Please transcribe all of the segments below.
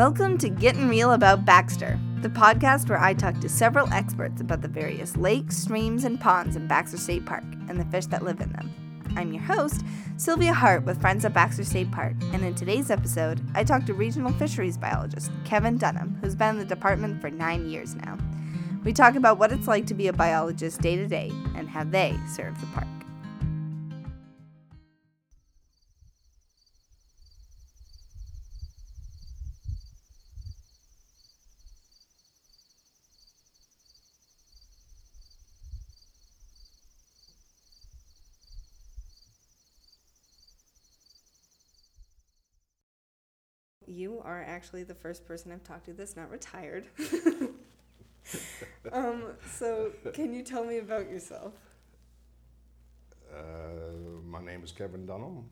Welcome to Getting Real About Baxter, the podcast where I talk to several experts about the various lakes, streams, and ponds in Baxter State Park and the fish that live in them. I'm your host, Silvia Hartt with Friends at Baxter State Park, and in today's episode, I talk to regional fisheries biologist Kevin Dunham, who's been in the department for nine years now. We talk about what it's like to be a biologist day to day and how they serve the park. You are actually the first person I've talked to that's not retired. um, so, can you tell me about yourself? Uh, my name is Kevin Dunham.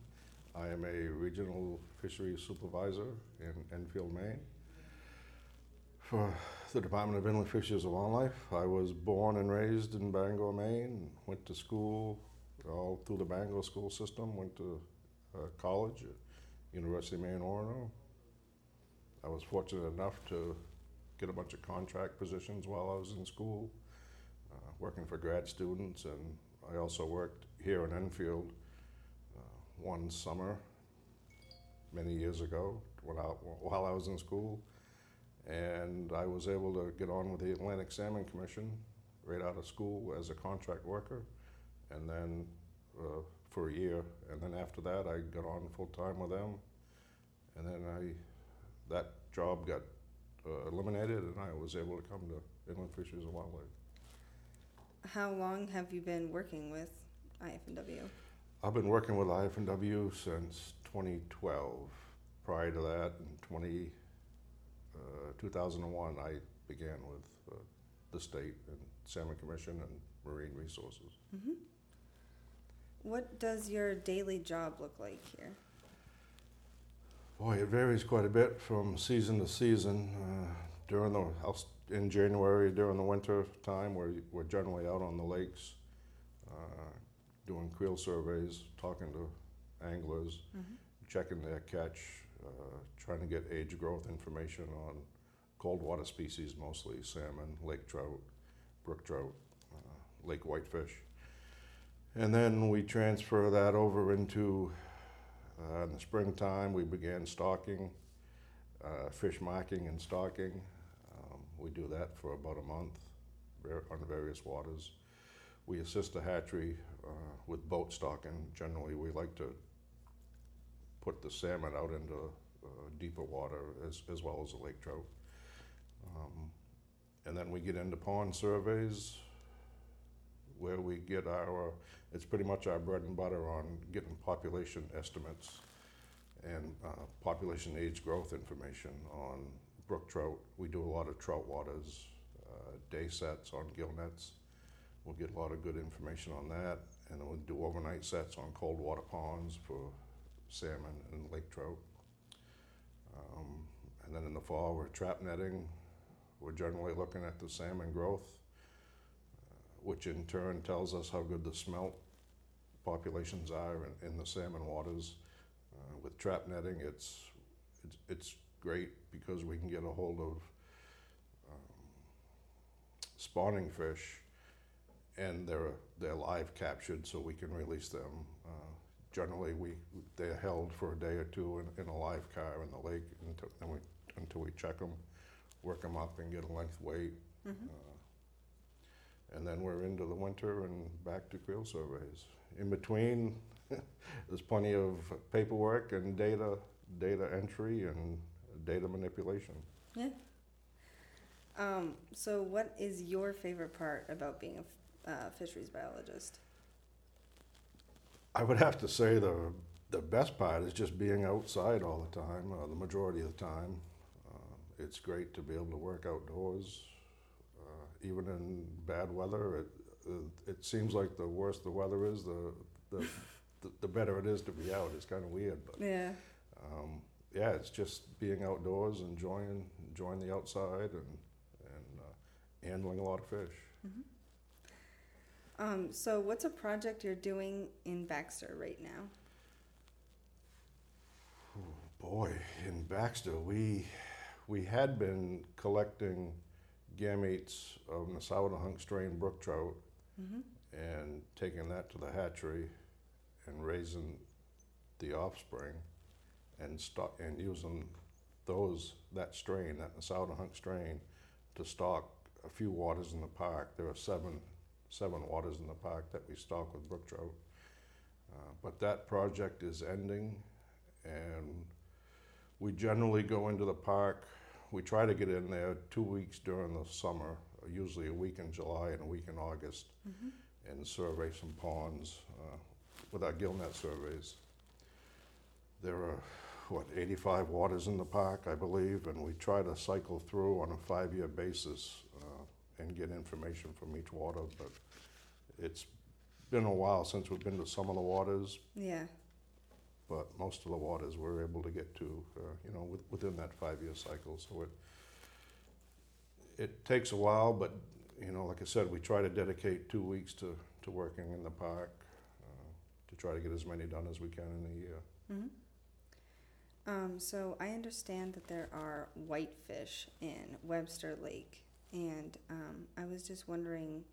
I am a regional fisheries supervisor in Enfield, Maine. For the Department of Inland Fisheries and Wildlife, I was born and raised in Bangor, Maine. Went to school all through the Bangor school system. Went to uh, college at University of Maine, Orono. I was fortunate enough to get a bunch of contract positions while I was in school, uh, working for grad students, and I also worked here in Enfield uh, one summer many years ago while I was in school, and I was able to get on with the Atlantic Salmon Commission right out of school as a contract worker, and then uh, for a year, and then after that I got on full time with them, and then I that job got uh, eliminated, and I was able to come to Inland Fisheries and Wildlife. How long have you been working with IF&W? I've been working with IF&W since 2012. Prior to that, in 20, uh, 2001, I began with uh, the state and Salmon Commission and Marine Resources. Mm-hmm. What does your daily job look like here? Boy, it varies quite a bit from season to season. Uh, during the in January during the winter time, we're, we're generally out on the lakes, uh, doing creel surveys, talking to anglers, mm-hmm. checking their catch, uh, trying to get age growth information on cold water species, mostly salmon, lake trout, brook trout, uh, lake whitefish. And then we transfer that over into uh, in the springtime, we began stocking, uh, fish marking and stocking. Um, we do that for about a month on various waters. We assist the hatchery uh, with boat stocking. Generally, we like to put the salmon out into uh, deeper water as, as well as the lake trout. Um, and then we get into pond surveys where we get our it's pretty much our bread and butter on getting population estimates and uh, population age growth information on brook trout. We do a lot of trout waters, uh, day sets on gill nets. We'll get a lot of good information on that. And then we'll do overnight sets on cold water ponds for salmon and lake trout. Um, and then in the fall, we're trap netting. We're generally looking at the salmon growth which in turn tells us how good the smelt populations are in, in the salmon waters. Uh, with trap netting, it's, it's, it's great because we can get a hold of um, spawning fish and they're, they're live captured so we can release them. Uh, generally, we, they're held for a day or two in, in a live car in the lake until, we, until we check them, work them up and get a length weight. Mm-hmm. Uh, and then we're into the winter and back to creel surveys. In between, there's plenty of paperwork and data, data entry and data manipulation. Yeah. Um, so, what is your favorite part about being a uh, fisheries biologist? I would have to say the the best part is just being outside all the time, uh, the majority of the time. Uh, it's great to be able to work outdoors even in bad weather. It, it seems like the worse the weather is, the the, the, the better it is to be out. It's kind of weird, but yeah, um, yeah, it's just being outdoors, enjoying enjoying the outside, and and uh, handling a lot of fish. Mm-hmm. Um, so, what's a project you're doing in Baxter right now? Oh, boy, in Baxter, we we had been collecting gametes of the Nesowadnehunk strain brook trout Mm-hmm. and taking that to the hatchery and raising the offspring and stock and using those that strain, that Nesowadnehunk strain, to stock a few waters in the park. There are seven seven waters in the park that we stock with brook trout. Uh, but that project is ending, and we generally go into the park. We try to get in there two weeks during the summer, usually a week in July and a week in August, Mm-hmm. and survey some ponds uh, with our gillnet surveys. There are, what, 85 waters in the park, I believe, and we try to cycle through on a five-year basis uh, and get information from each water, but it's been a while since we've been to some of the waters, Yeah. But most of the waters we're able to get to, uh, you know, with, within that five-year cycle. So it it takes a while, but you know, like I said, we try to dedicate two weeks to, to working in the park uh, to try to get as many done as we can in a year. Mm-hmm. Um, so I understand that there are whitefish in Webster Lake, and um, I was just wondering.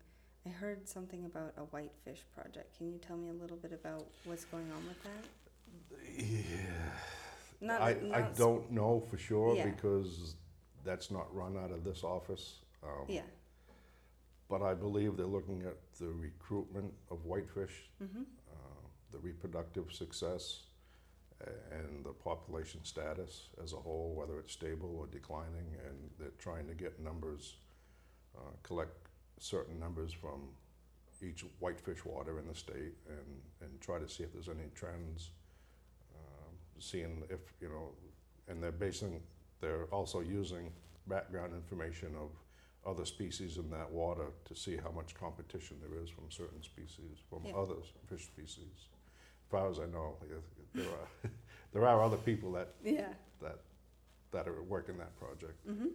I heard something about a whitefish project. Can you tell me a little bit about what's going on with that? Not, I, I not don't know for sure Yeah. because that's not run out of this office. Um, Yeah. But I believe they're looking at the recruitment of whitefish Mm-hmm. uh, the reproductive success a- and the population status as a whole, whether it's stable or declining, and they're trying to get numbers, uh, collect certain numbers from each whitefish water in the state and, and try to see if there's any trends, seeing if, you know, and they're basing, they're also using background information of other species in that water to see how much competition there is from certain species, from Yeah. other fish species. As far as I know, yeah, there are, there are other people that, Yeah. that, that are working that project. Mm-hmm.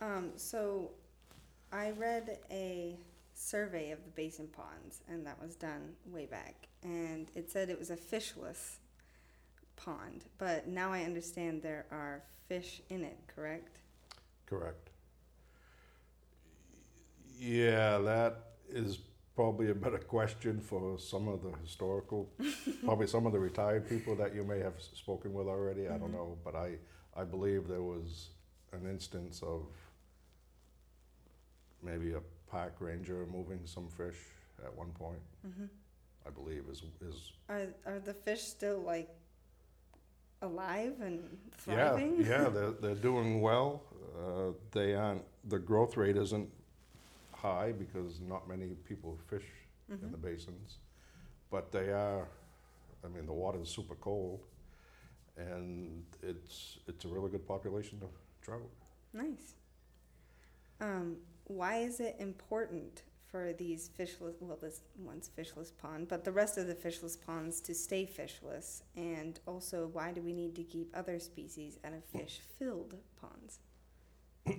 Um, so I read a survey of the basin ponds, and that was done way back, and it said it was a fishless pond, but now I understand there are fish in it, correct? Correct. Yeah, that is probably a better question for some of the historical, probably some of the retired people that you may have spoken with already. I don't Mhm. know, but I, I believe there was an instance of maybe a park ranger moving some fish at one point. Mm-hmm. I believe is is Are are the fish still like alive and yeah thriving? yeah they're they're doing well. Uh, they aren't the growth rate isn't high because not many people fish in the Mhm. basins, but they are. I mean, the water is super cold, and it's it's a really good population of trout. Nice. Um, why is it important for these fishless, well, this one's fishless pond, but the rest of the fishless ponds to stay fishless? And also, why do we need to keep other species out of fish filled ponds?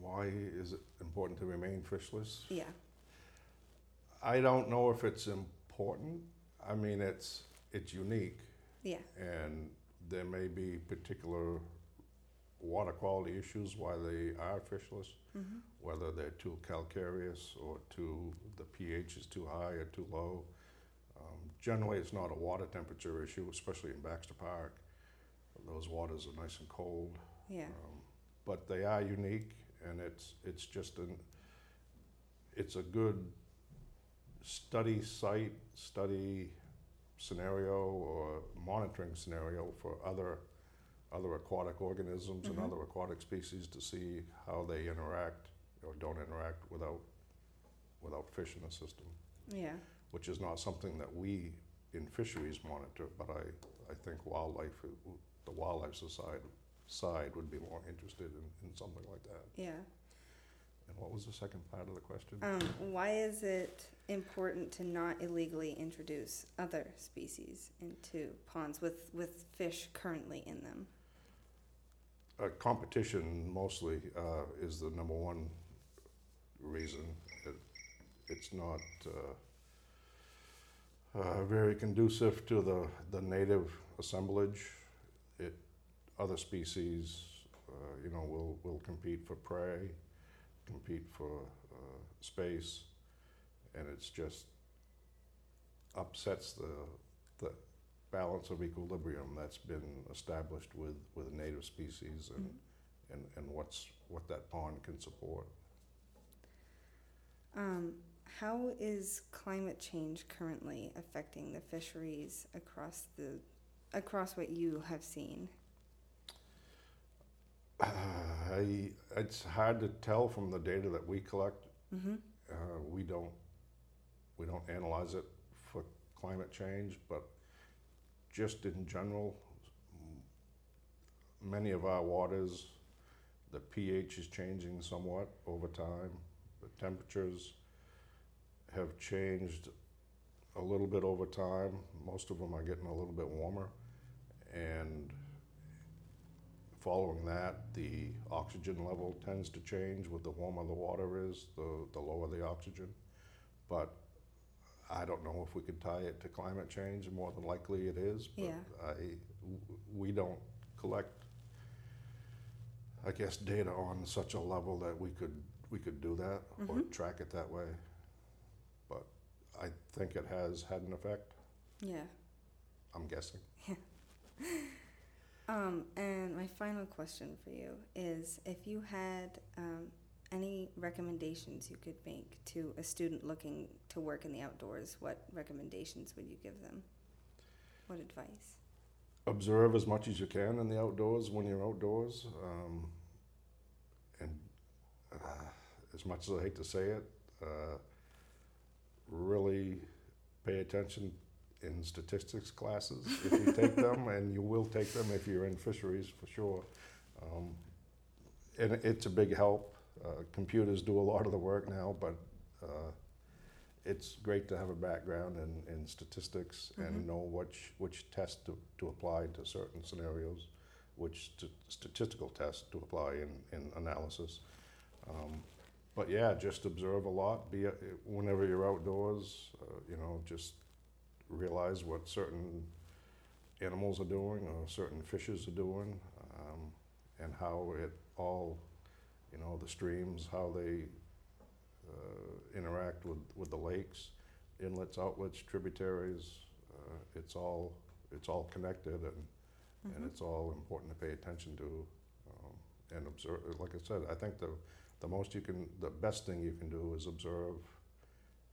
Why is it important to remain fishless? Yeah. I don't know if it's important. I mean, it's it's unique. Yeah. and there may be particular water quality issues why they are fishless, Mm-hmm. whether they're too calcareous or too the pH is too high or too low. Um, generally, it's not a water temperature issue, especially in Baxter Park. Those waters are nice and cold, Yeah. um, but they are unique, and it's it's just an it's a good study site, study scenario or monitoring scenario for other other aquatic organisms Mhm. and other aquatic species to see how they interact or don't interact without without fish in the system, Yeah. which is not something that we in fisheries monitor, but I, I think wildlife, the wildlife side, side would be more interested in, in something like that. Yeah. And what was the second part of the question? Um, why is it important to not illegally introduce other species into ponds with, with fish currently in them? Competition mostly uh, is the number one reason. It, it's not uh, uh, very conducive to the, the native assemblage. It other species, uh, you know, will, will compete for prey, compete for uh, space, and it's just upsets the, the balance of equilibrium that's been established with, with native species and, Mm-hmm. and, and what's, what that pond can support. Um, how is climate change currently affecting the fisheries across the across what you have seen? I, it's hard to tell from the data that we collect. Mm-hmm. Uh, we don't, we don't analyze it for climate change, but just in general, many of our waters, the pH is changing somewhat over time. The temperatures have changed a little bit over time. Most of them are getting a little bit warmer. And following that, the oxygen level tends to change. With the warmer the water is, the, the lower the oxygen. But don't know if we could tie it to climate change. More than likely it is. But Yeah. I, we don't collect, I guess, data on such a level that we could we could do that or Mhm. track it that way. But I think it has had an effect. Yeah. I'm guessing. Um, and my final question for you is if you had um, any recommendations you could make to a student looking to work in the outdoors, what recommendations would you give them? What advice? observe as much as you can in the outdoors when you're outdoors. Um, and uh, as much as I hate to say it, uh, really pay attention in statistics classes if you take them, and you will take them if you're in fisheries for sure. Um, and it's a big help. Uh, computers do a lot of the work now, but uh, it's great to have a background in, in statistics Mhm. and know which, which test to, to apply to certain scenarios, which st- statistical test to apply in, in analysis. Um, but yeah, just observe a lot. Be a, whenever you're outdoors, uh, you know, just realize what certain animals are doing or certain fishes are doing, um, and how it all, you know, the streams, how they uh, interact with, with the lakes, inlets, outlets, tributaries. Uh, it's all it's all connected, and and Mhm. it's all important to pay attention to um, and observe. Like I said, I think the the most you can, the best thing you can do is observe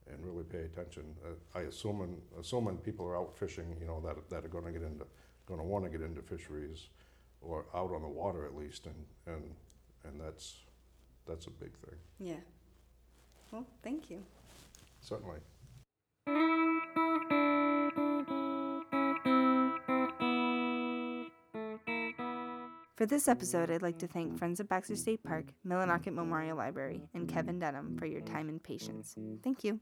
and really pay attention. Uh, I assuming assuming people are out fishing, you know, that that are going to get into going to want to get into fisheries or out on the water at least, and and and that's that's a big thing. Yeah. Well, thank you. Certainly. For this episode, I'd like to thank Friends of Baxter State Park, Millinocket Memorial Library, and Kevin Dunham for your time and patience. Thank you.